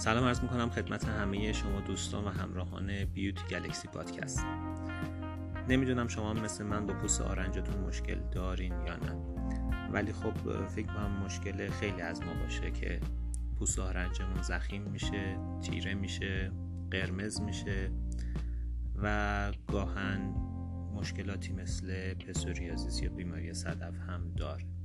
سلام عرض می‌کنم خدمت همه شما دوستان و همراهان بیوتی گلکسی پادکست. نمی‌دونم شما مثل من با پوست آرنجتون مشکل دارین یا نه. ولی خب فکر کنم مشکل خیلی از ما باشه که پوست آرنجمون زخیم میشه تیره میشه قرمز میشه و گاهن مشکلاتی مثل پسوریازیس یا بیماری صدف هم داره.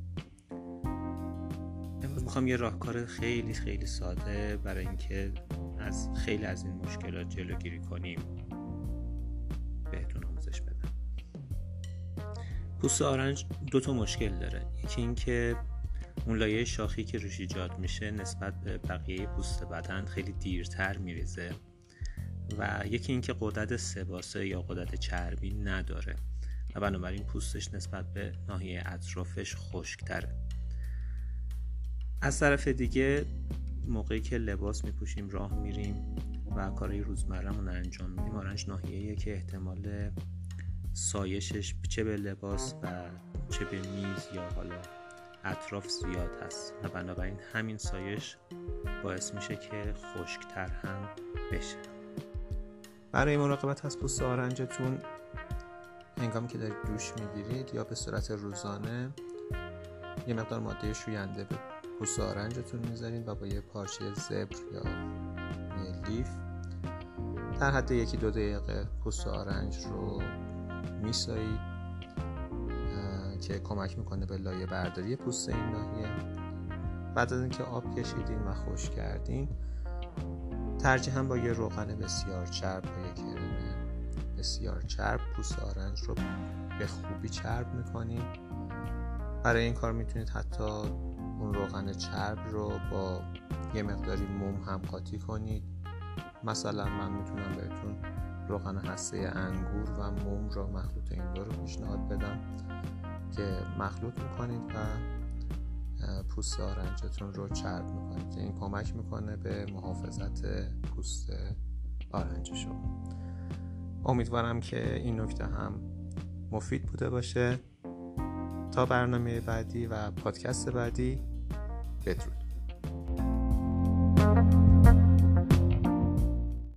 می‌خوام یه راهکار خیلی خیلی ساده برای اینکه از خیلی از این مشکلات جلوگیری کنیم بهتون آموزش بدم. پوست آرنج دو تا مشکل داره. یکی اینکه اون لایه شاخی که روش ایجاد میشه نسبت به بقیه پوست بدن خیلی دیرتر میریزه و یکی اینکه قدرت سباسه یا قدرت چربی نداره و بنابراین پوستش نسبت به ناحیه اطرافش خشکتره. از طرف دیگه موقعی که لباس میپوشیم راه میریم و کارهای روزمرهمون انجام میدیم آرنج ناحیه که احتمال سایشش چه به لباس و چه به میز یا حالا اطراف زیاد هست. و بنابراین همین سایش باعث میشه که خشکتر هم بشه. برای مراقبت از پوست آرنجتون هنگامی که دارید دوش می‌گیرید یا به صورت روزانه یه مقدار ماده شوینده به پوست آرنجتون می‌ذارید و با یه پارچه زبر یا لیف. در حد یکی دو دقیقه پوست آرنج رو میسایید که کمک می‌کنه به لایه برداری پوست این ناحیه بعد از اینکه آب کشیدین و خوش کردین ترجیحاً با یه روغن بسیار چرب و یه کرم بسیار چرب پوست آرنج رو به خوبی چرب می‌کنیم برای این کار می‌تونید حتی اون روغن چرب رو با یه مقداری موم هم قاطی کنید. مثلا من می‌تونم بهتون روغن هسته انگور و موم رو مخلوط این دو رو پیشنهاد بدم که مخلوط می‌کنید و پوست آرنجتون رو چرب می‌کنید این کمک می‌کنه به محافظت پوست آرنج شما. امیدوارم که این نکته هم مفید بوده باشه. تا برنامه بعدی و پادکست بعدی بدرود.